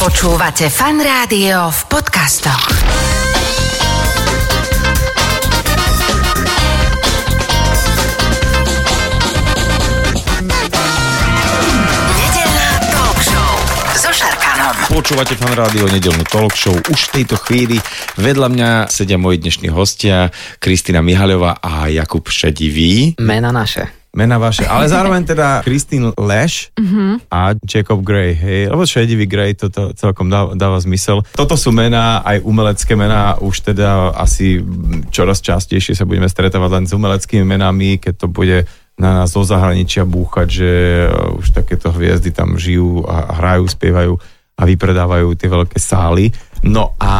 Počúvate fan rádio v podcastoch. Nedeľná talk show so Šarkanom. Počúvate fan rádio nedelnú talk show. Už v tejto chvíli vedľa mňa sedia moji dnešní hostia Kristýna Mihaľová a Jakub Šedivý. Mena naše. Mena vaše, ale zároveň teda Kristín Leš a Jacob Gray, hej, lebo Šedivý Gray, toto celkom dáva, dáva zmysel. Toto sú mená, aj umelecké mená, už teda asi čoraz častejšie sa budeme stretávať len s umeleckými menami, keď to bude na nás zo zahraničia búchať, že uh, už takéto hviezdy tam žijú a hrajú, spievajú a vypredávajú tie veľké sály. No a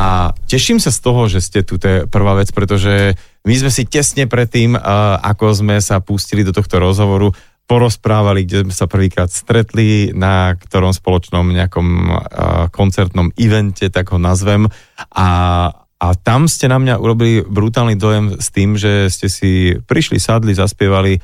teším sa z toho, že ste tu, to je prvá vec, pretože my sme si tesne predtým, ako sme sa pustili do tohto rozhovoru, porozprávali, kde sme sa prvýkrát stretli, na ktorom spoločnom nejakom koncertnom evente, tak ho nazvem. A, a tam ste na mňa urobili brutálny dojem s tým, že ste si prišli, sadli, zaspievali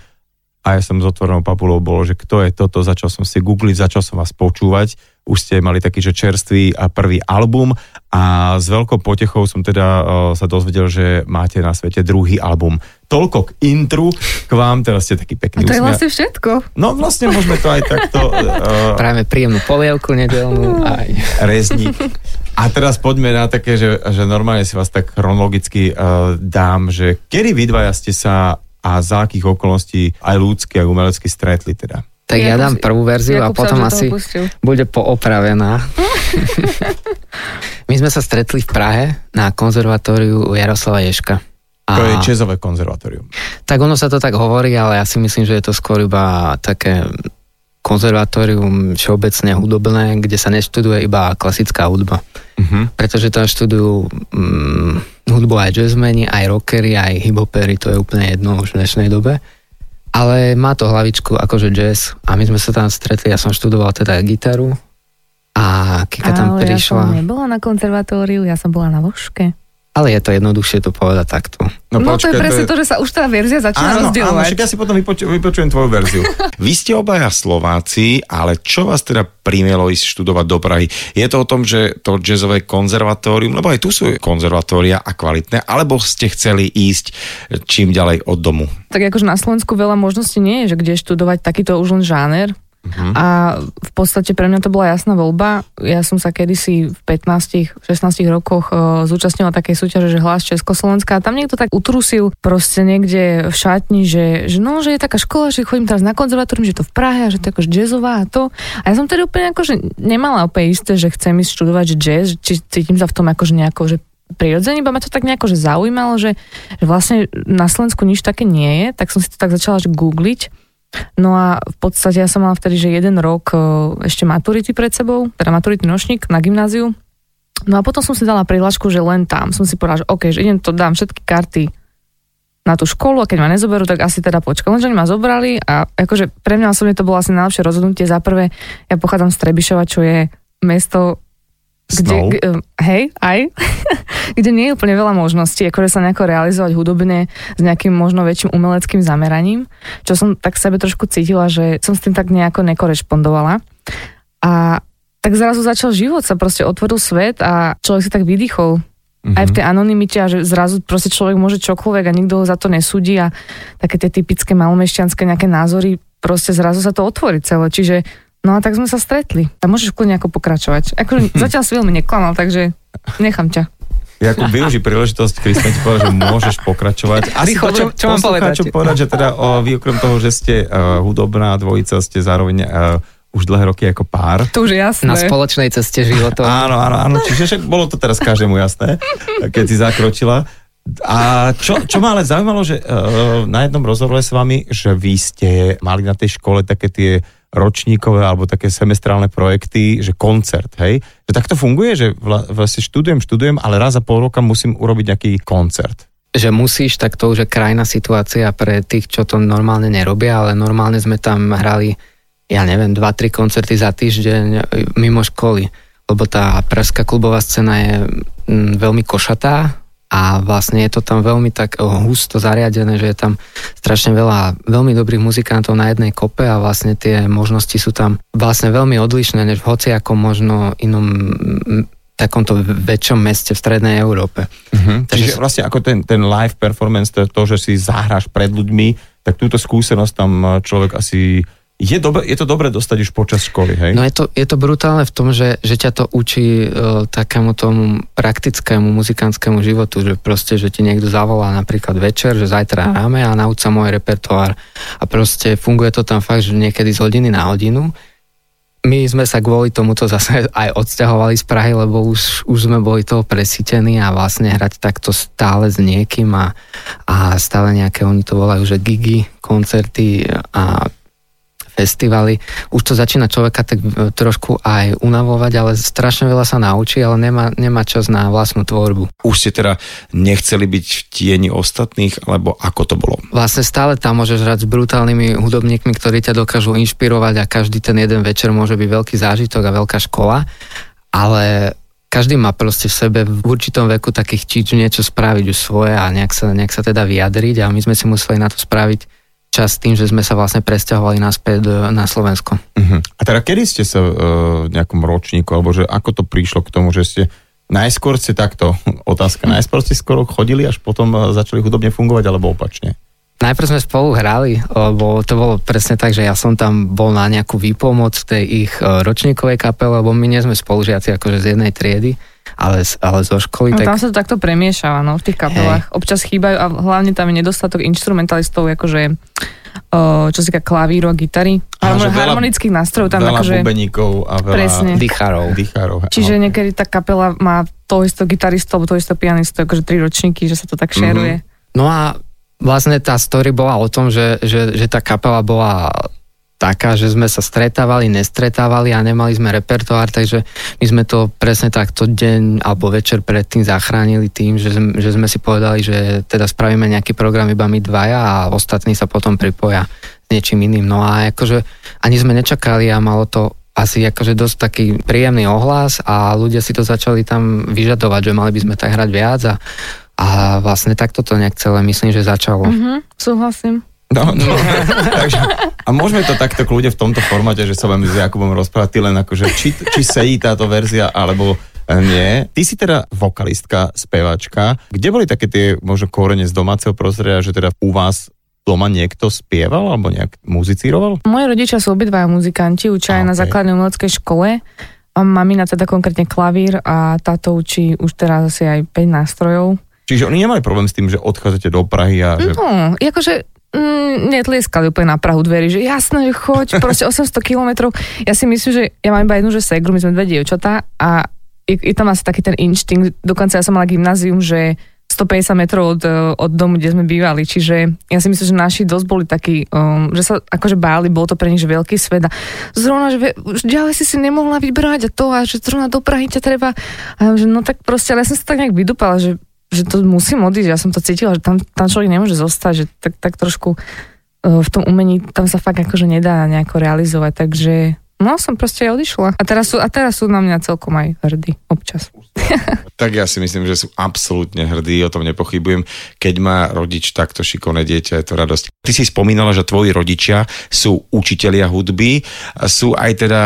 a ja som s otvorenou papulou bolo, že kto je toto, začal som si googliť, začal som vás počúvať, už ste mali taký, že čerstvý a prvý album a s veľkou potechou som teda uh, sa dozvedel, že máte na svete druhý album. Toľko k intru, k vám, teraz ste taký A pekný to je usmia- vlastne všetko. No vlastne môžeme to aj takto uh, Prajeme príjemnú polievku nedelnú aj... rezník. A teraz poďme na také, že, že normálne si vás tak chronologicky uh, dám, že kedy vy dvaja ste sa a za akých okolností aj ľudsky a umelecky stretli teda? Tak ja Jakub dám si- prvú verziu a Jakub sa potom asi bude poopravená. My sme sa stretli v Prahe na konzervatóriu Jaroslava Ješka. To je jazzové konzervatórium. Tak ono sa to tak hovorí, ale ja si myslím, že je to skôr iba také konzervatórium všeobecne hudobné, kde sa neštuduje iba klasická hudba. Uh-huh. Pretože tam študujú mm, hudbu aj jazzmeni, aj rockery, aj hiphopery, to je úplne jedno už v dnešnej dobe. Ale má to hlavičku akože jazz a my sme sa tam stretli, ja som študoval teda gitaru a Kika tam Ale ja som prišla, nebola na konzervatóriu, ja som bola na voške. Ale je to jednoduchšie to povedať takto. No, to je presne to, že sa už tá verzia začína Áno, áno, rozdielovať. však ja si potom vypoč- vypočujem tvoju verziu. Vy ste obaja Slováci, ale čo vás teda primelo ísť študovať do Prahy? Je to o tom, že to jazzové konzervatórium, lebo aj tu sú konzervatória a kvalitné, alebo ste chceli ísť čím ďalej od domu? tak akože na Slovensku veľa možností nie je, že kde študovať takýto už len žáner. Mhm. A v podstate pre mňa to bola jasná voľba. Ja som sa kedysi v 15-16 rokoch uh, zúčastnila takej súťaže, že hlas Československa a tam niekto tak utrusil proste niekde v šatni, že, že no, že je taká škola, že chodím teraz na konzervatórium, že to v Prahe a že to je akože jazzová a to. A ja som tedy úplne akože nemala úplne isté, že chcem ísť študovať že jazz, či cítim sa v tom akože nejako, že prirodzene, iba ma to tak nejako že zaujímalo, že, že vlastne na Slovensku nič také nie je, tak som si to tak začala že googliť. No a v podstate ja som mala vtedy, že jeden rok e, ešte maturity pred sebou, teda maturitný ročník na gymnáziu. No a potom som si dala prihlášku, že len tam. Som si povedala, že OK, že idem to, dám všetky karty na tú školu a keď ma nezoberú, tak asi teda počkam. Lenže oni ma zobrali a akože pre mňa osobne to bolo asi najlepšie rozhodnutie. Za prvé, ja pochádzam z Trebišova, čo je mesto kde, g- eh, hej, aj, kde nie je úplne veľa možností, akože sa nejako realizovať hudobne s nejakým možno väčším umeleckým zameraním, čo som tak sebe trošku cítila, že som s tým tak nejako nekorešpondovala. A tak zrazu začal život, sa proste otvoril svet a človek si tak vydýchol Mhm. aj v tej anonimite a že zrazu proste človek môže čokoľvek a nikto ho za to nesúdi a také tie typické malomešťanské nejaké názory, proste zrazu sa to otvorí celé. Čiže no a tak sme sa stretli. A môžeš kľudne ako pokračovať. Ako, zatiaľ si veľmi neklamal, takže nechám ťa. Jakub, využij príležitosť, Kristian ti povedal, že môžeš pokračovať. Asi Rýchlo, čo- čo mám povedať? povedať, že teda o, vy okrem toho, že ste uh, hudobná dvojica, ste zároveň uh, už dlhé roky ako pár. To už je jasné. Na spoločnej ceste životom. Áno, áno, áno, čiže bolo to teraz každému jasné, keď si zakročila. A čo, čo ma ale zaujímalo, že uh, na jednom rozhovore s vami, že vy ste mali na tej škole také tie ročníkové alebo také semestrálne projekty, že koncert, hej? Že takto funguje, že vla, vlastne študujem, študujem, ale raz za pol roka musím urobiť nejaký koncert. že musíš, tak to už je krajná situácia pre tých, čo to normálne nerobia, ale normálne sme tam hrali, ja neviem, 2-3 koncerty za týždeň e, mimo školy, lebo tá pražská klubová scéna je mm, veľmi košatá a vlastne je to tam veľmi tak husto zariadené, že je tam strašne veľa veľmi dobrých muzikantov na jednej kope a vlastne tie možnosti sú tam vlastne veľmi odlišné než v hociakom možno inom takomto väčšom meste v strednej Európe. Uh-huh. Takže vlastne ako ten, ten live performance, to, to, že si zahráš pred ľuďmi, tak túto skúsenosť tam človek asi je, dobe, je to dobre dostať už počas školy, hej? No je to, je to brutálne v tom, že, že ťa to učí uh, takému tomu praktickému muzikantskému životu, že proste, že ti niekto zavolá napríklad večer, že zajtra hráme a nauč sa môj repertoár a proste funguje to tam fakt, že niekedy z hodiny na hodinu. My sme sa kvôli tomuto zase aj odsťahovali z Prahy, lebo už, už sme boli toho presítení a vlastne hrať takto stále s niekým a, a stále nejaké, oni to volajú, že gigy, koncerty a festivaly. Už to začína človeka tak e, trošku aj unavovať, ale strašne veľa sa naučí, ale nemá, nemá čas na vlastnú tvorbu. Už ste teda nechceli byť v tieni ostatných, alebo ako to bolo? Vlastne stále tam môžeš hrať s brutálnymi hudobníkmi, ktorí ťa dokážu inšpirovať a každý ten jeden večer môže byť veľký zážitok a veľká škola, ale každý má proste v sebe v určitom veku takých číč niečo spraviť už svoje a nejak sa, nejak sa teda vyjadriť a my sme si museli na to spraviť čas tým, že sme sa vlastne presťahovali naspäť e, na Slovensko. Uh-huh. A teda kedy ste sa uh, v nejakom ročníku, alebo že ako to prišlo k tomu, že ste najskôr ste takto, otázka, najskôr ste skoro chodili, až potom e, začali hudobne fungovať, alebo opačne? Najprv sme spolu hrali, lebo to bolo presne tak, že ja som tam bol na nejakú výpomoc v tej ich ročníkovej kapele, lebo my nie sme spolužiaci akože z jednej triedy ale, ale zo školy... No, tak... Tam sa to takto premiešava, no, v tých kapelách. Hey. Občas chýbajú a hlavne tam je nedostatok instrumentalistov, akože o, čo sa týka klavíru a gitary. Harmon, veľa, harmonických nástrojov tam veľa akože... bubeníkov a veľa presne. dýcharov. dýcharov. Čiže okay. niekedy tá kapela má to isto gitaristov, alebo to isto pianistov, akože tri ročníky, že sa to tak šeruje. Mm-hmm. No a vlastne tá story bola o tom, že, že, že tá kapela bola taká, že sme sa stretávali, nestretávali a nemali sme repertoár, takže my sme to presne takto deň alebo večer predtým zachránili tým, že, že sme si povedali, že teda spravíme nejaký program iba my dvaja a ostatní sa potom pripoja s niečím iným. No a akože ani sme nečakali a malo to asi akože dosť taký príjemný ohlas a ľudia si to začali tam vyžadovať, že mali by sme tak hrať viac a, a vlastne takto to nejak celé myslím, že začalo. Mm-hmm, súhlasím. No, no. Takže, a môžeme to takto kľudne v tomto formáte, že sa budeme s Jakubom rozprávať, ty len akože, či, či sedí táto verzia, alebo nie. Ty si teda vokalistka, spevačka. Kde boli také tie možno korene z domáceho prostredia, že teda u vás doma niekto spieval alebo nejak muzicíroval? Moji rodičia sú obidvaja muzikanti, učia aj okay. na základnej umeleckej škole. A mamina teda konkrétne klavír a táto učí už teraz asi aj 5 nástrojov. Čiže oni nemali problém s tým, že odchádzate do Prahy a že... No, akože mm, netlieskali úplne na Prahu dverí, že jasné, že choď, proste 800 kilometrov. Ja si myslím, že ja mám iba jednu, že segru, my sme dve dievčatá a je, je tam asi taký ten inštinkt, dokonca ja som mala gymnázium, že 150 metrov od, od domu, kde sme bývali, čiže ja si myslím, že naši dosť boli takí, um, že sa akože báli, bol to pre nich že veľký svet. A zrovna, že už ďalej si si nemohla vybrať a to a že zrovna do Prahy ťa treba. A že no tak proste, ale ja som sa tak nejak vydupala, že že to musím odísť, ja som to cítila, že tam, tam človek nemôže zostať, že tak, tak trošku uh, v tom umení tam sa fakt akože nedá nejako realizovať, takže no som proste odišla. A teraz sú, a teraz sú na mňa celkom aj hrdí, občas. tak ja si myslím, že sú absolútne hrdí, o tom nepochybujem. Keď má rodič takto šikovné dieťa, je to radosť. Ty si spomínala, že tvoji rodičia sú učitelia hudby, sú aj teda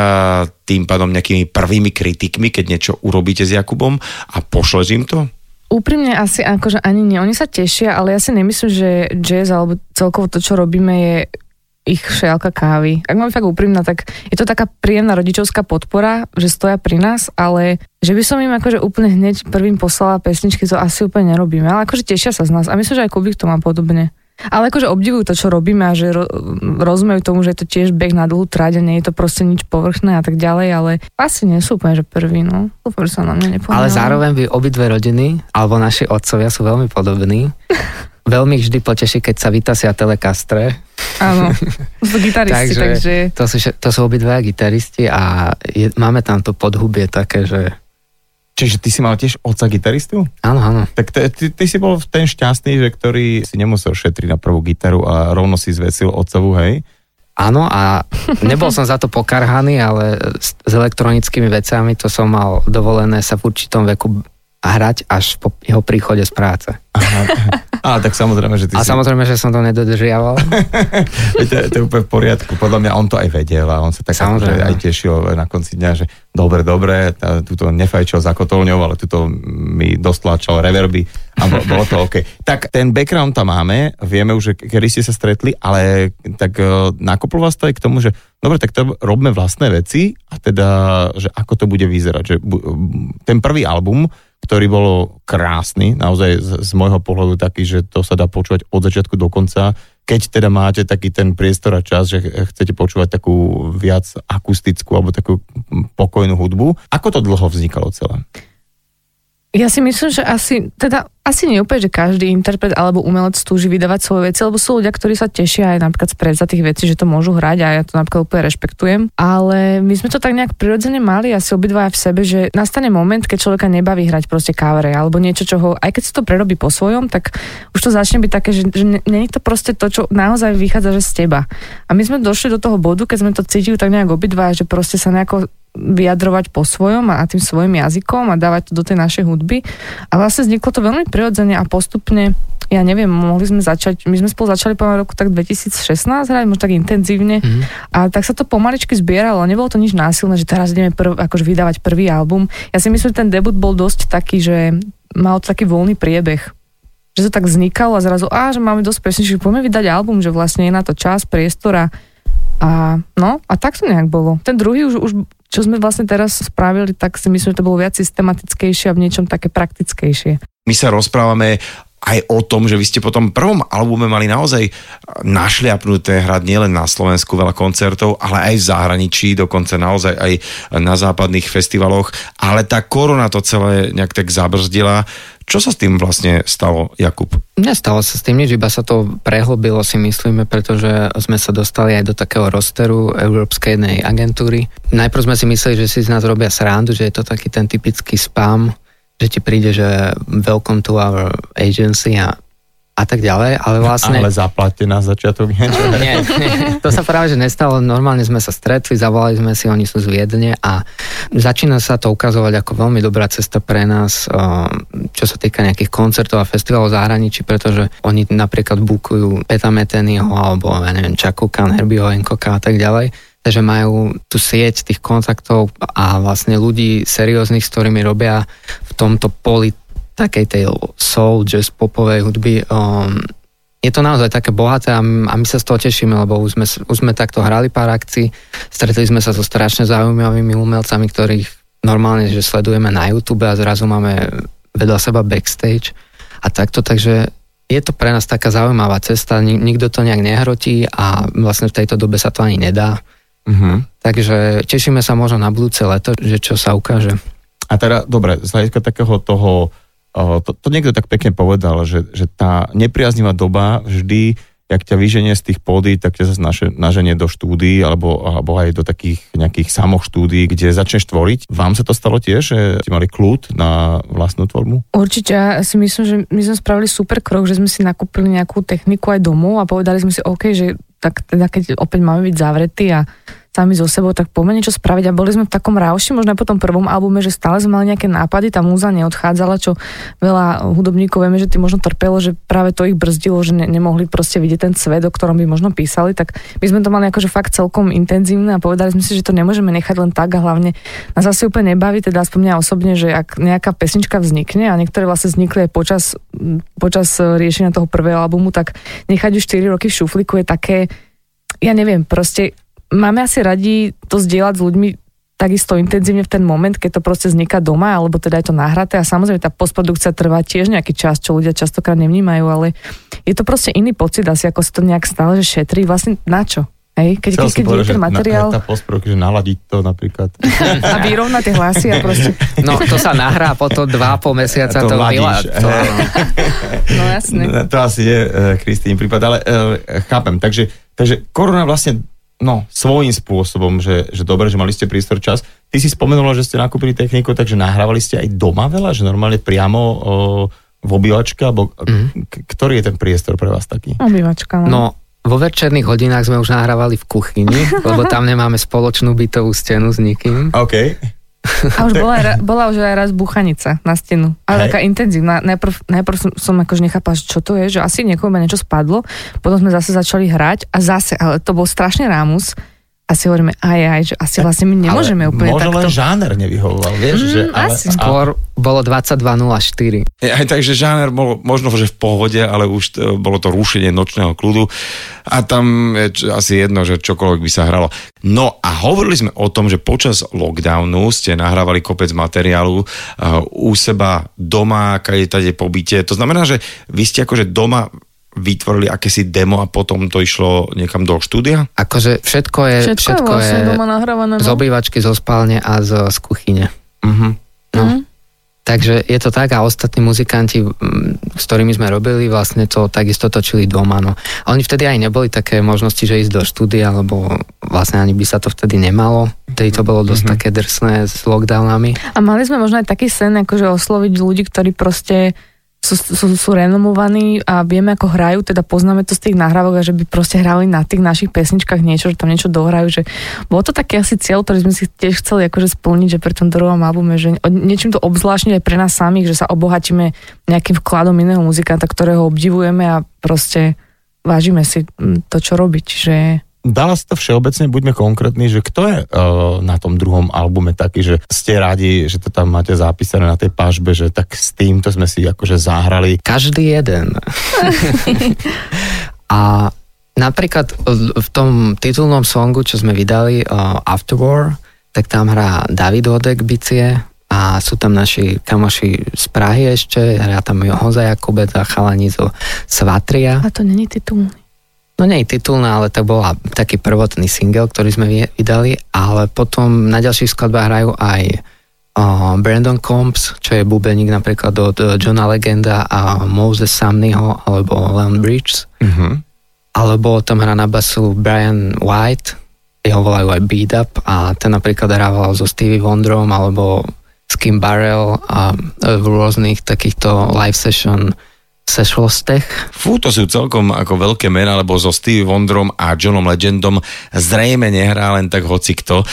tým pádom nejakými prvými kritikmi, keď niečo urobíte s Jakubom a pošleš im to? Úprimne asi akože ani nie. Oni sa tešia, ale ja si nemyslím, že jazz alebo celkovo to, čo robíme, je ich šelka kávy. Ak mám fakt úprimná, tak je to taká príjemná rodičovská podpora, že stoja pri nás, ale že by som im akože úplne hneď prvým poslala pesničky, to asi úplne nerobíme. Ale akože tešia sa z nás. A myslím, že aj Kubik to má podobne. Ale akože obdivujú to, čo robíme a že ro- rozumejú tomu, že je to tiež beh na dlhú tráť a nie je to proste nič povrchné a tak ďalej, ale asi nie sú úplne, že prvý, no. Dúfam, že sa na mňa nepomínam. Ale zároveň by obidve rodiny, alebo naši otcovia sú veľmi podobní. veľmi vždy poteší, keď sa vytasia telekastre. Áno, sú gitaristi, takže... takže... To sú, to sú obidve gitaristi a je, máme tam to podhubie také, že Čiže ty si mal tiež otca gitaristu? Áno, áno. Tak ty, ty, ty si bol ten šťastný, že ktorý si nemusel šetriť na prvú gitaru a rovno si zvesil otcovú, hej? Áno a nebol som za to pokarhaný, ale s, s elektronickými vecami to som mal dovolené sa v určitom veku hrať až po jeho príchode z práce. Aha. Ale tak samozrejme, že ty A si... samozrejme, že som to nedodržiaval. To, to je úplne v poriadku. Podľa mňa on to aj vedel a on sa tak akože aj tešil na konci dňa, že dobre, dobre, tá, túto nefajčil za kotolňou, ale túto mi dostláčal reverby a bolo, bolo to OK. Tak ten background tam máme, vieme už, že kedy ste sa stretli, ale tak uh, nakoplo vás to aj k tomu, že dobre, tak to robíme vlastné veci a teda, že ako to bude vyzerať. Že, ten prvý album, ktorý bol krásny, naozaj z, z môjho pohľadu taký, že to sa dá počúvať od začiatku do konca, keď teda máte taký ten priestor a čas, že chcete počúvať takú viac akustickú alebo takú pokojnú hudbu. Ako to dlho vznikalo celé? Ja si myslím, že asi, teda asi nie úplne, že každý interpret alebo umelec túži vydávať svoje veci, lebo sú ľudia, ktorí sa tešia aj napríklad z prevzatých vecí, že to môžu hrať a ja to napríklad úplne rešpektujem. Ale my sme to tak nejak prirodzene mali asi obidva v sebe, že nastane moment, keď človeka nebaví hrať proste kávere alebo niečo, čo ho, aj keď si to prerobí po svojom, tak už to začne byť také, že, že není to proste to, čo naozaj vychádza že z teba. A my sme došli do toho bodu, keď sme to cítili tak nejak obidva, že proste sa nejako vyjadrovať po svojom a tým svojim jazykom a dávať to do tej našej hudby. A vlastne vzniklo to veľmi prirodzene a postupne, ja neviem, mohli sme začať, my sme spolu začali po roku tak 2016 hrať, možno tak intenzívne Mhm. a tak sa to pomaličky zbieralo, nebolo to nič násilné, že teraz ideme prv, akože vydávať prvý album. Ja si myslím, že ten debut bol dosť taký, že mal to taký voľný priebeh že to tak vznikalo a zrazu, a že máme dosť pesničky, že poďme vydať album, že vlastne je na to čas, priestor a, a no, a tak to nejak bolo. Ten druhý už, už čo sme vlastne teraz spravili, tak si myslím, že to bolo viac systematickejšie a v niečom také praktickejšie. My sa rozprávame aj o tom, že vy ste po tom prvom albume mali naozaj našliapnuté hrať nielen na Slovensku veľa koncertov, ale aj v zahraničí, dokonca naozaj aj na západných festivaloch, ale tá korona to celé nejak tak zabrzdila. Čo sa s tým vlastne stalo, Jakub? Nestalo sa s tým nič, iba sa to prehlbilo si myslíme, pretože sme sa dostali aj do takého rosteru Európskej jednej agentúry. Najprv sme si mysleli, že si z nás robia srandu, že je to taký ten typický spam, že ti príde, že welcome to our agency a, a tak ďalej, ale vlastne... Ale zaplatte na začiatok niečo. Nie, nie, to sa práve že nestalo. Normálne sme sa stretli, zavolali sme si, oni sú z Viedne a začína sa to ukazovať ako veľmi dobrá cesta pre nás, eh, čo sa týka nejakých koncertov a festivalov v zahraničí, pretože oni napríklad bukujú Peta Metenyho alebo ja neviem, Čakuka, Herbieho Hancocka a tak ďalej. Takže majú tú sieť tých kontaktov a vlastne ľudí serióznych, s ktorými robia v tomto poli takej tej soul, jazz, popovej hudby. Um, je to naozaj také bohaté a, m- a my sa z toho tešíme, lebo už sme, už sme takto hrali pár akcií, stretli sme sa so strašne zaujímavými umelcami, ktorých normálne, že sledujeme na YouTube a zrazu máme vedľa seba backstage a takto, takže je to pre nás taká zaujímavá cesta, Nik- nikto to nejak nehrotí a vlastne v tejto dobe sa to ani nedá. Uh-huh. Takže tešíme sa možno na budúce leto, že čo sa ukáže. A teda, dobre, z hľadiska takého toho, to, to niekto tak pekne povedal, že, že tá nepriaznivá doba vždy, jak ťa vyženie z tých pódy, tak ťa zase naše- naženie do štúdií, alebo, alebo aj do takých nejakých samoch štúdií, kde začneš tvoriť. Vám sa to stalo tiež, že ste mali kľud na vlastnú tvorbu? Určite, ja si myslím, že my sme spravili super krok, že sme si nakúpili nejakú techniku aj domov a povedali sme si, OK, že tak teda keď opäť máme byť zavretí a sami so sebou, tak poďme niečo spraviť. A boli sme v takom rauši, možno po tom prvom albume, že stále sme mali nejaké nápady, tá múza neodchádzala, čo veľa hudobníkov vieme, že tým možno trpelo, že práve to ich brzdilo, že ne, nemohli proste vidieť ten svet, o ktorom by možno písali, tak my sme to mali akože fakt celkom intenzívne a povedali sme si, že to nemôžeme nechať len tak a hlavne nás asi úplne nebaví, teda aspoň mňa osobne, že ak nejaká pesnička vznikne a niektoré vlastne vznikli aj počas, počas riešenia toho prvého albumu, tak nechať ju 4 roky v šuflíku je také, ja neviem, proste máme asi radi to zdieľať s ľuďmi takisto intenzívne v ten moment, keď to proste vzniká doma, alebo teda je to nahraté a samozrejme tá postprodukcia trvá tiež nejaký čas, čo ľudia častokrát nevnímajú, ale je to proste iný pocit asi, ako sa to nejak stále, že šetrí. Vlastne na čo? Hej, keď, keď, keď je ten materiál Na, tá postprok, že naladiť to napríklad. a vyrovnať tie hlasy a proste, No to sa nahrá, potom dva po mesiaca To to, ladíš, vylá- to, no jasne. No, To asi je uh, Kristín prípad, ale uh, chápem. Takže, takže korona vlastne no, svojím spôsobom, že, že dobre, že mali ste prístor čas. Ty si spomenula, že ste nakúpili techniku, takže nahrávali ste aj doma veľa, že normálne priamo uh, v obývačke, alebo mm. k- ktorý je ten priestor pre vás taký? Obývačka, no. No, vo večerných hodinách sme už nahrávali v kuchyni, lebo tam nemáme spoločnú bytovú stenu s nikým. OK. A už bola, bola už aj raz buchanica na stenu. Ale Hej. taká intenzívna. Najprv, najprv som, som akože nechápala, že čo to je, že asi niekomu niečo spadlo. Potom sme zase začali hrať a zase, ale to bol strašný rámus. A si hovoríme, aj, aj, že asi vlastne my nemôžeme ale úplne možno takto. len žáner nevyhovoval, vieš? Mm, že, ale, asi. a, Skôr bolo 22.04. Aj takže žáner bol možno, že v pohode, ale už to, bolo to rušenie nočného kľudu a tam je č- asi jedno, že čokoľvek by sa hralo. No a hovorili sme o tom, že počas lockdownu ste nahrávali kopec materiálu uh, u seba doma, kade tade po byte. To znamená, že vy ste akože doma vytvorili akési demo a potom to išlo niekam do štúdia? Akože všetko je, Všetko, všetko je vlastne je doma nahrávané. z No. obývačky, zo spálne a z, z kuchyne. Uh-huh. No. Mhm. Takže je to tak a ostatní muzikanti, s ktorými sme robili, vlastne to takisto točili doma. No. A oni vtedy aj neboli také možnosti, že ísť do štúdia, lebo vlastne ani by sa to vtedy nemalo. Vtedy to bolo dosť mm-hmm. také drsné s lockdownami. A mali sme možno aj taký sen, akože osloviť ľudí, ktorí proste sú, sú, sú renomovaní a vieme, ako hrajú, teda poznáme to z tých nahrávok a že by proste hrali na tých našich pesničkách niečo, že tam niečo dohrajú, že bol to taký asi cieľ, ktorý sme si tiež chceli akože splniť, že pri tom druhom albume, že niečím to obzvláštne aj pre nás samých, že sa obohatíme nejakým vkladom iného muzikanta, ktorého obdivujeme a proste vážime si mm, to, čo robiť, že Dala si to všeobecne, buďme konkrétni, že kto je uh, na tom druhom albume taký, že ste radi, že to tam máte zapísané na tej pažbe, že tak s týmto sme si akože zahrali. Každý jeden. a napríklad v tom titulnom songu, čo sme vydali, uh, After War, tak tam hrá David Hodek bicie a sú tam naši kamoši z Prahy ešte, hrá tam Honza Jakubec a chalani zo Svatria. a to není titul. No nie je titulná, ale to bola taký prvotný single, ktorý sme vy- vydali, ale potom na ďalších skladbách hrajú aj uh, Brandon Combs, čo je bubeník napríklad od uh, Johna Legenda a Moses Sumneyho alebo Leon Bridges, Uh-huh. alebo tam hrá na basu Brian White, jeho volajú aj Beat Up a ten napríklad hrával so Stevie Wonderom alebo s Kim Barrel a e, v rôznych takýchto live session sešlostech. Fú, to sú celkom ako veľké mená, lebo so Stevie Wonderom a Johnom Legendom zrejme nehrá len tak hoci kto.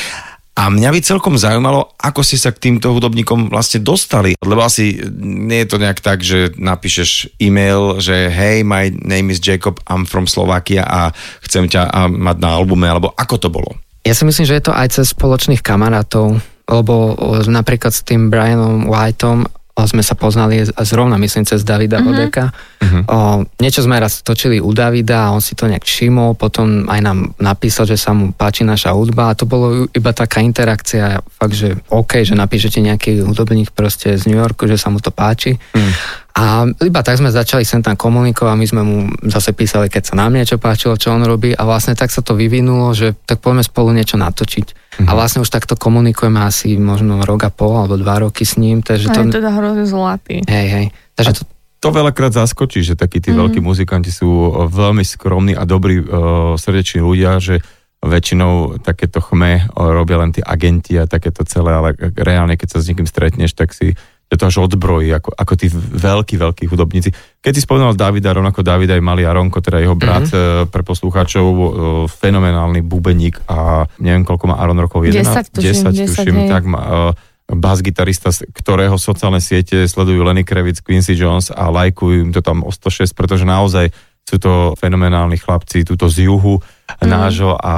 A mňa by celkom zaujímalo, ako ste sa k týmto hudobníkom vlastne dostali. Lebo asi nie je to nejak tak, že napíšeš e-mail, že hej, my name is Jacob, I'm from Slovakia a chcem ťa mať na albume, alebo ako to bolo? Ja si myslím, že je to aj cez spoločných kamarátov, lebo o, napríklad s tým Brianom Whiteom sme sa poznali zrovna, myslím, cez Davida mm-hmm. Hodeka. Mm-hmm. O, niečo sme raz točili u Davida a on si to nejak všimol, potom aj nám napísal, že sa mu páči naša hudba a to bolo iba taká interakcia, fakt, že OK, že napíšete nejaký hudobník proste z New Yorku, že sa mu to páči. Mm. A iba tak sme začali sem tam komunikovať, my sme mu zase písali, keď sa nám niečo páčilo, čo on robí a vlastne tak sa to vyvinulo, že tak poďme spolu niečo natočiť. Mm-hmm. A vlastne už takto komunikujeme asi možno rok a pol alebo dva roky s ním, takže A to... je teda hrozne zlatý. Hej, hej. Takže to, To veľakrát zaskočí, že takí tí mm. veľkí muzikanti sú uh, veľmi skromní a dobrí uh, srdeční ľudia, že väčšinou takéto chme uh, robia len tí agenti a takéto celé, ale reálne, keď sa s niekým stretneš, tak si že to až odbrojí, ako, ako tí veľkí, veľkí hudobníci. Keď si spomínal Davida, rovnako Davida aj malý Aronko, teda jeho brat mm-hmm. pre poslucháčov, uh, fenomenálny bubeník a neviem, koľko má Aron rokov, 11? 10 tuším, 10, tuším, hej. tak má, uh, bas-gitarista, ktorého sociálne siete sledujú Lenny Kravitz, Quincy Jones a lajkujú im to tam o 106, pretože naozaj sú to fenomenálni chlapci, túto z juhu mm. nášho a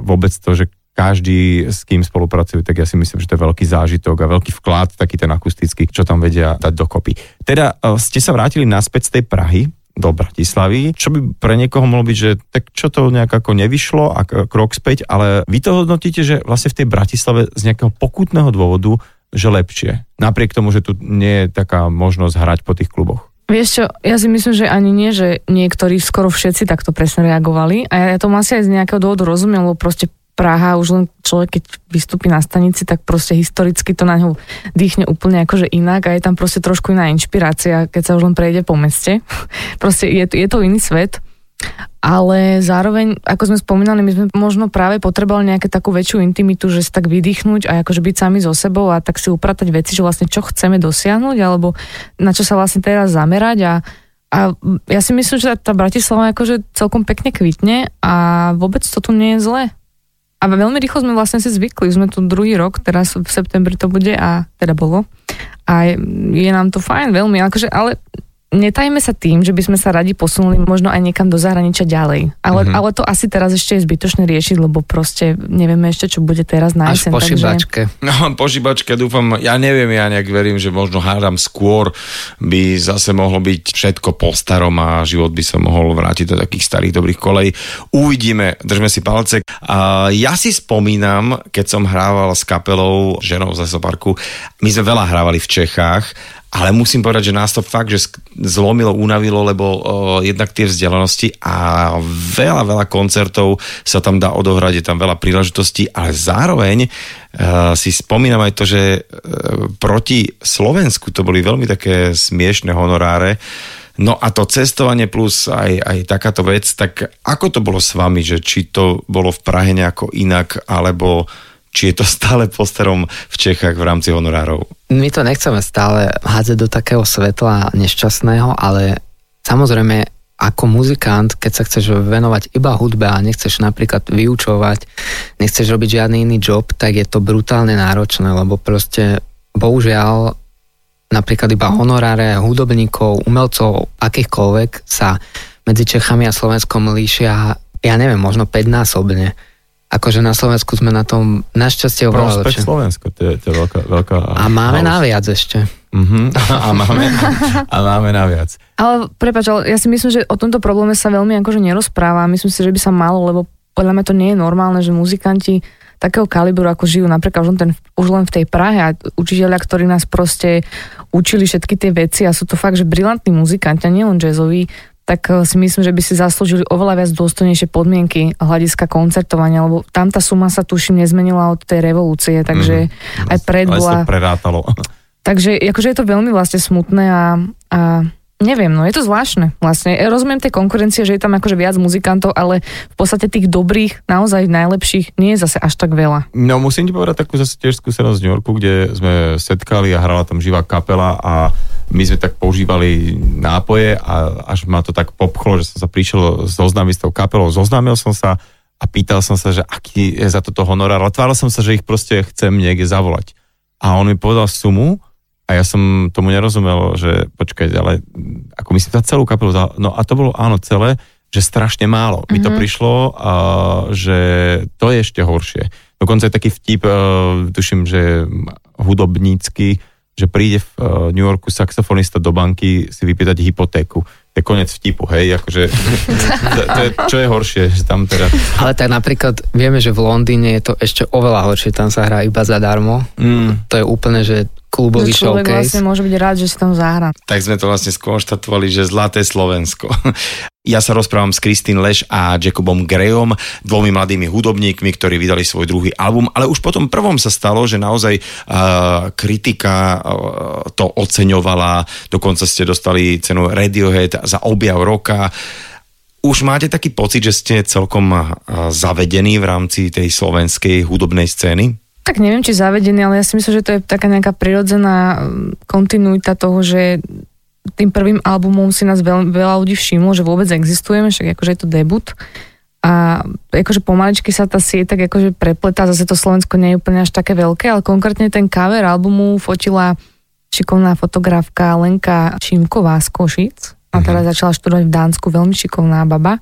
vôbec to, že každý, s kým spolupracujú, tak ja si myslím, že to je veľký zážitok a veľký vklad, taký ten akustický, čo tam vedia dať dokopy. Teda uh, ste sa vrátili naspäť z tej Prahy do Bratislavy, čo by pre niekoho mohlo byť, že tak čo to nejak ako nevyšlo a krok späť, ale vy to hodnotíte, že vlastne v tej Bratislave z nejakého pokutného dôvodu, že lepšie. Napriek tomu, že tu nie je taká možnosť hrať po tých kluboch. Vieš čo, ja si myslím, že ani nie, že niektorí skoro všetci takto presne reagovali a ja, ja tomu asi aj z nejakého dôvodu rozumiem, lebo proste Praha, už len človek, keď vystúpi na stanici, tak proste historicky to na ňu dýchne úplne akože inak a je tam proste trošku iná inšpirácia, keď sa už len prejde po meste. proste je, je to iný svet. Ale zároveň, ako sme spomínali, my sme možno práve potrebovali nejaké takú väčšiu intimitu, že si tak vydýchnuť a akože byť sami so sebou a tak si upratať veci, že vlastne čo chceme dosiahnuť alebo na čo sa vlastne teraz zamerať a, a ja si myslím, že tá Bratislava akože celkom pekne kvitne a vôbec to tu nie je zlé. A veľmi rýchlo sme vlastne si zvykli, už sme tu druhý rok, teraz v septembri to bude a teda bolo. A je, je nám to fajn veľmi, akože, ale netajme sa tým, že by sme sa radi posunuli možno aj niekam do zahraničia ďalej. Ale, mm-hmm. ale to asi teraz ešte je zbytočné riešiť, lebo proste nevieme ešte, čo bude teraz na Až jeseň. po takže- šibačke. No, po šibačke dúfam, ja neviem, ja nejak verím, že možno hádam skôr by zase mohlo byť všetko po starom a život by sa mohol vrátiť do takých starých dobrých kolej. Uvidíme, držme si palce. A ja si spomínam, keď som hrával s kapelou ženou z Lesoparku, my sme veľa hrávali v Čechách ale musím povedať, že nás to fakt, že zlomilo, unavilo, lebo o, jednak tie vzdialenosti a veľa, veľa koncertov sa tam dá odohrať, je tam veľa príležitostí, ale zároveň e, si spomínam aj to, že e, proti Slovensku to boli veľmi také smiešne honoráre, No a to cestovanie plus aj, aj takáto vec, tak ako to bolo s vami, že či to bolo v Prahe nejako inak, alebo či je to stále posterom v Čechách v rámci honorárov? My to nechceme stále hádzať do takého svetla nešťastného, ale samozrejme ako muzikant, keď sa chceš venovať iba hudbe a nechceš napríklad vyučovať, nechceš robiť žiadny iný job, tak je to brutálne náročné, lebo proste bohužiaľ napríklad iba honoráre hudobníkov, umelcov, akýchkoľvek sa medzi Čechami a Slovenskom líšia, ja neviem, možno 5 násobne. Akože na Slovensku sme na tom našťastie oveľa Prospech lepšie. Slovensko, to je, to je veľká, veľká A máme halus. naviac ešte. Mhm, a máme, a máme naviac. Ale prepáč, ale ja si myslím, že o tomto probléme sa veľmi akože nerozpráva. Myslím si, že by sa malo, lebo podľa mňa to nie je normálne, že muzikanti takého kalibru, ako žijú napríklad už len, ten, už len v tej Prahe a učiteľia, ktorí nás proste učili všetky tie veci a sú to fakt, že brilantní muzikanti a nielen jazzoví, tak eh, si myslím, že by si zaslúžili oveľa viac dôstojnejšie podmienky hľadiska koncertovania, lebo tam tá suma sa tuším nezmenila od tej revolúcie, takže mm, aj pred bola... prerátalo. Takže akože je to veľmi vlastne smutné a, a neviem, no je to zvláštne vlastne. Ja rozumiem tej konkurencie, že je tam akože viac muzikantov, ale v podstate tých dobrých, naozaj najlepších nie je zase až tak veľa. No musím ti povedať takú zase tiež skúsenosť z New Yorku, kde sme setkali a hrala tam živá kapela a my sme tak používali nápoje a až ma to tak popchlo, že som sa prišiel zoznámiť s tou kapelou. Zoznámil som sa a pýtal som sa, že aký je za toto honorár. Ale tváril som sa, že ich proste chcem niekde zavolať. A on mi povedal sumu a ja som tomu nerozumel, že počkaj, ale ako myslím za celú kapelu. za- No a to bolo áno celé, že strašne málo. Mi to prišlo, a, že to je ešte horšie. Dokonca je taký vtip, uh, tuším, že hudobnícky, že príde v uh, New Yorku saxofonista do banky si vypýtať hypotéku. To je koniec vtipu, hej, akože to, to je, čo je horšie, že tam teda... Ale tak napríklad vieme, že v Londýne je to ešte oveľa horšie, tam sa hrá iba zadarmo. Mm, To je úplne, že klubový človek showcase. vlastne môže byť rád, že si tam zahrá. tak sme to vlastne skonštatovali, že zlaté Slovensko. Ja sa rozprávam s Kristín Leš a Jacobom Grayom, dvomi mladými hudobníkmi, ktorí vydali svoj druhý album, ale už po tom prvom sa stalo, že naozaj uh, kritika uh, to oceňovala, dokonca ste dostali cenu Radiohead za objav roka. Už máte taký pocit, že ste celkom uh, zavedení v rámci tej slovenskej hudobnej scény? Tak neviem, či zavedený, ale ja si myslím, že to je taká nejaká prirodzená mm, kontinuita toho, že tým prvým albumom si nás veľ, veľa ľudí všimlo, že vôbec existujeme, však akože je to debut. A akože pomaličky sa tá sieť tak akože prepletá, zase to Slovensko nie je úplne až také veľké, ale konkrétne ten cover albumu fotila šikovná fotografka Lenka Šimková z Košic. A teraz začala študovať v Dánsku, veľmi šikovná baba.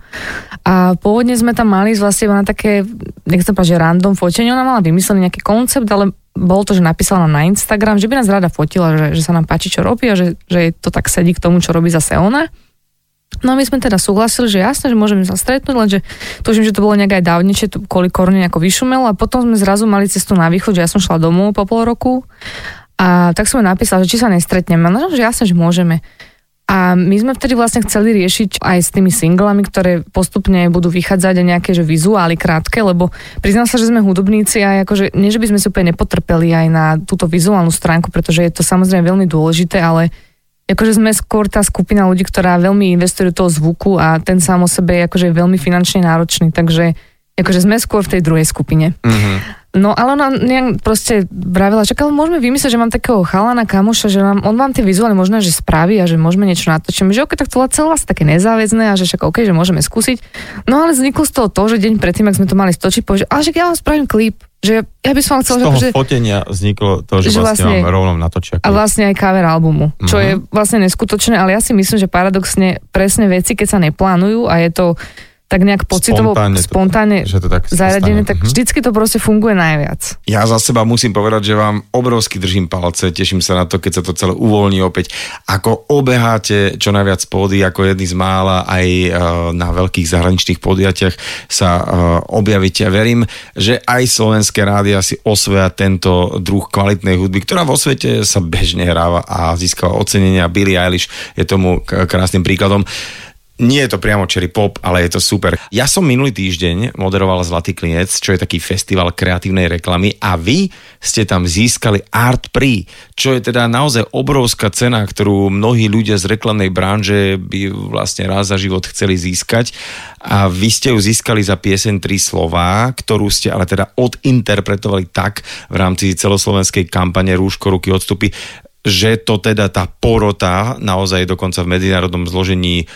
A pôvodne sme tam mali vlastne na také, nechcem povedať, že random fotenie, ona mala vymyslený nejaký koncept, ale bolo to, že napísala na Instagram, že by nás rada fotila, že, že sa nám páči, čo robí a že, že to tak sedí k tomu, čo robí zase ona. No a my sme teda súhlasili, že jasné, že môžeme sa stretnúť, lenže tuším, že to bolo nejak aj dávnejšie, kvôli korone nejako vyšumelo a potom sme zrazu mali cestu na východ, že ja som šla domov po pol roku a tak som napísala, že či sa nestretneme. No, že jasné, že môžeme. A my sme vtedy vlastne chceli riešiť aj s tými singlami, ktoré postupne budú vychádzať aj nejaké že vizuály krátke, lebo priznám sa, že sme hudobníci a akože nie, že by sme si úplne nepotrpeli aj na túto vizuálnu stránku, pretože je to samozrejme veľmi dôležité, ale akože sme skôr tá skupina ľudí, ktorá veľmi investuje do toho zvuku a ten sám o sebe je akože veľmi finančne náročný, takže akože sme skôr v tej druhej skupine. Mm-hmm. No ale ona nejak proste vravila, že ale môžeme vymyslieť, že mám takého chalana kamoša, že nám, on vám tie vizuály možno, že spraví a že môžeme niečo natočiť. Že ok, tak to vlastne také nezáväzné a že však ok, že môžeme skúsiť. No ale vzniklo z toho to, že deň predtým, ak sme to mali stočiť, povedal, že ale že ja vám spravím klip, že ja by som vám chcel, Z toho že fotenia vzniklo to, že, že vlastne, vlastne- vám rovno natočia. a vlastne aj cover albumu, čo Mhm. je vlastne neskutočné, ale ja si myslím, že paradoxne presne veci, keď sa neplánujú a je to tak nejak pocitovo Spontánne to- spontánne že to tak zaradené, stane. tak Mhm. vždycky to proste funguje najviac. Ja za seba musím povedať, že vám obrovsky držím palce, teším sa na to, keď sa to celé uvoľní opäť. Ako obeháte čo najviac pódy, ako jedný z mála aj eh, na veľkých zahraničných podujatiach sa eh, objavíte. Verím, že aj slovenské rádia si osvoja tento druh kvalitnej hudby, ktorá vo svete sa bežne hráva a získava ocenenia. Billie Eilish je tomu krásnym príkladom. Nie je to priamo cherry pop, ale je to super. Ja som minulý týždeň moderoval Zlatý klinec, čo je taký festival kreatívnej reklamy a vy ste tam získali Art Prix, čo je teda naozaj obrovská cena, ktorú mnohí ľudia z reklamnej branže by vlastne raz za život chceli získať a vy ste ju získali za pieseň Tri slová, ktorú ste ale teda odinterpretovali tak v rámci celoslovenskej kampane Rúško, ruky, odstupy, že to teda tá porota naozaj dokonca v medzinárodnom zložení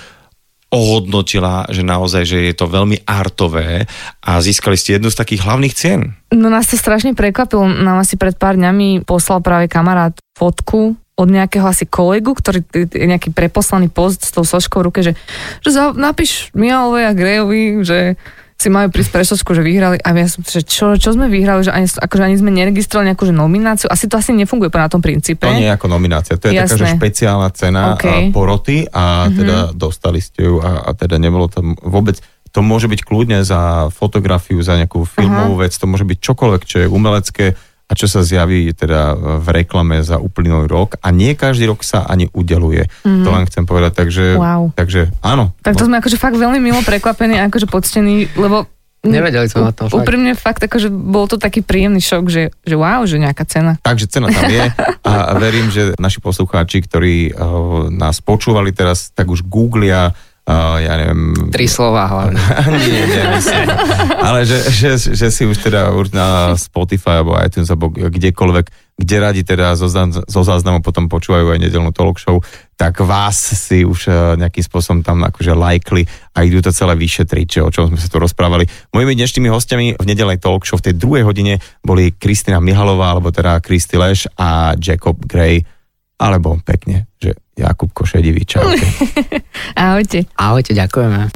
ohodnotila, že naozaj, že je to veľmi artové a získali ste jednu z takých hlavných cien. No nás to strašne prekvapilo. Nám asi pred pár dňami poslal práve kamarát fotku od nejakého asi kolegu, ktorý je nejaký preposlaný post s tou soškou v ruke, že, že za, napíš Mialovej a Grejovi, že si majú prísť prešočku, že vyhrali a ja som, že čo, čo sme vyhrali, že ani, akože ani sme neregistrovali nejakú že nomináciu, asi to asi nefunguje po na tom princípe. To nie je ako nominácia, to je taká, že Jasné. špeciálna cena OK. okay. poroty a teda dostali ste ju a, a teda nebolo tam vôbec to môže byť kľudne za fotografiu, za nejakú filmovú vec, to môže byť čokoľvek, čo je umelecké a čo sa zjaví teda v reklame za uplynulý rok a nie každý rok sa ani udeluje. To len chcem povedať, takže, Wow. takže áno. Tak to sme akože fakt veľmi milo prekvapení a akože poctení, lebo Nevedeli sme o tom, fakt. Úprimne fakt, akože bol to taký príjemný šok, že, že wow, že nejaká cena. Takže cena tam je a verím, že naši poslucháči, ktorí uh, nás počúvali teraz, tak už googlia, uh, ja neviem... Tri slova hlavne. nie, nie, myslím. Ale že, že, že si už teda už na Spotify alebo iTunes alebo kdekoľvek, kde radi teda zo, zo záznamu potom počúvajú aj nedelnú talk show, tak vás si už eh, nejakým spôsobom tam akože lajkli a idú to celé vyšetriť, že, o čom sme sa tu rozprávali. Mojimi dnešnými hostiami v nedelnej talk show v tej druhej hodine boli Kristina Mihalová, alebo teda Kristi Leš a Jacob Gray, alebo pekne, že Jakub Košedivý. Čaute. Ahojte. Ahojte, ďakujeme.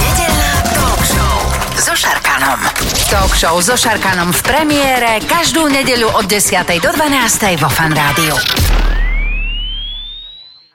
Nedeľná talk show so Šarkanom. Talk show so Šarkanom v premiére každú nedeľu od 10. do 12. vo Fan Rádiu.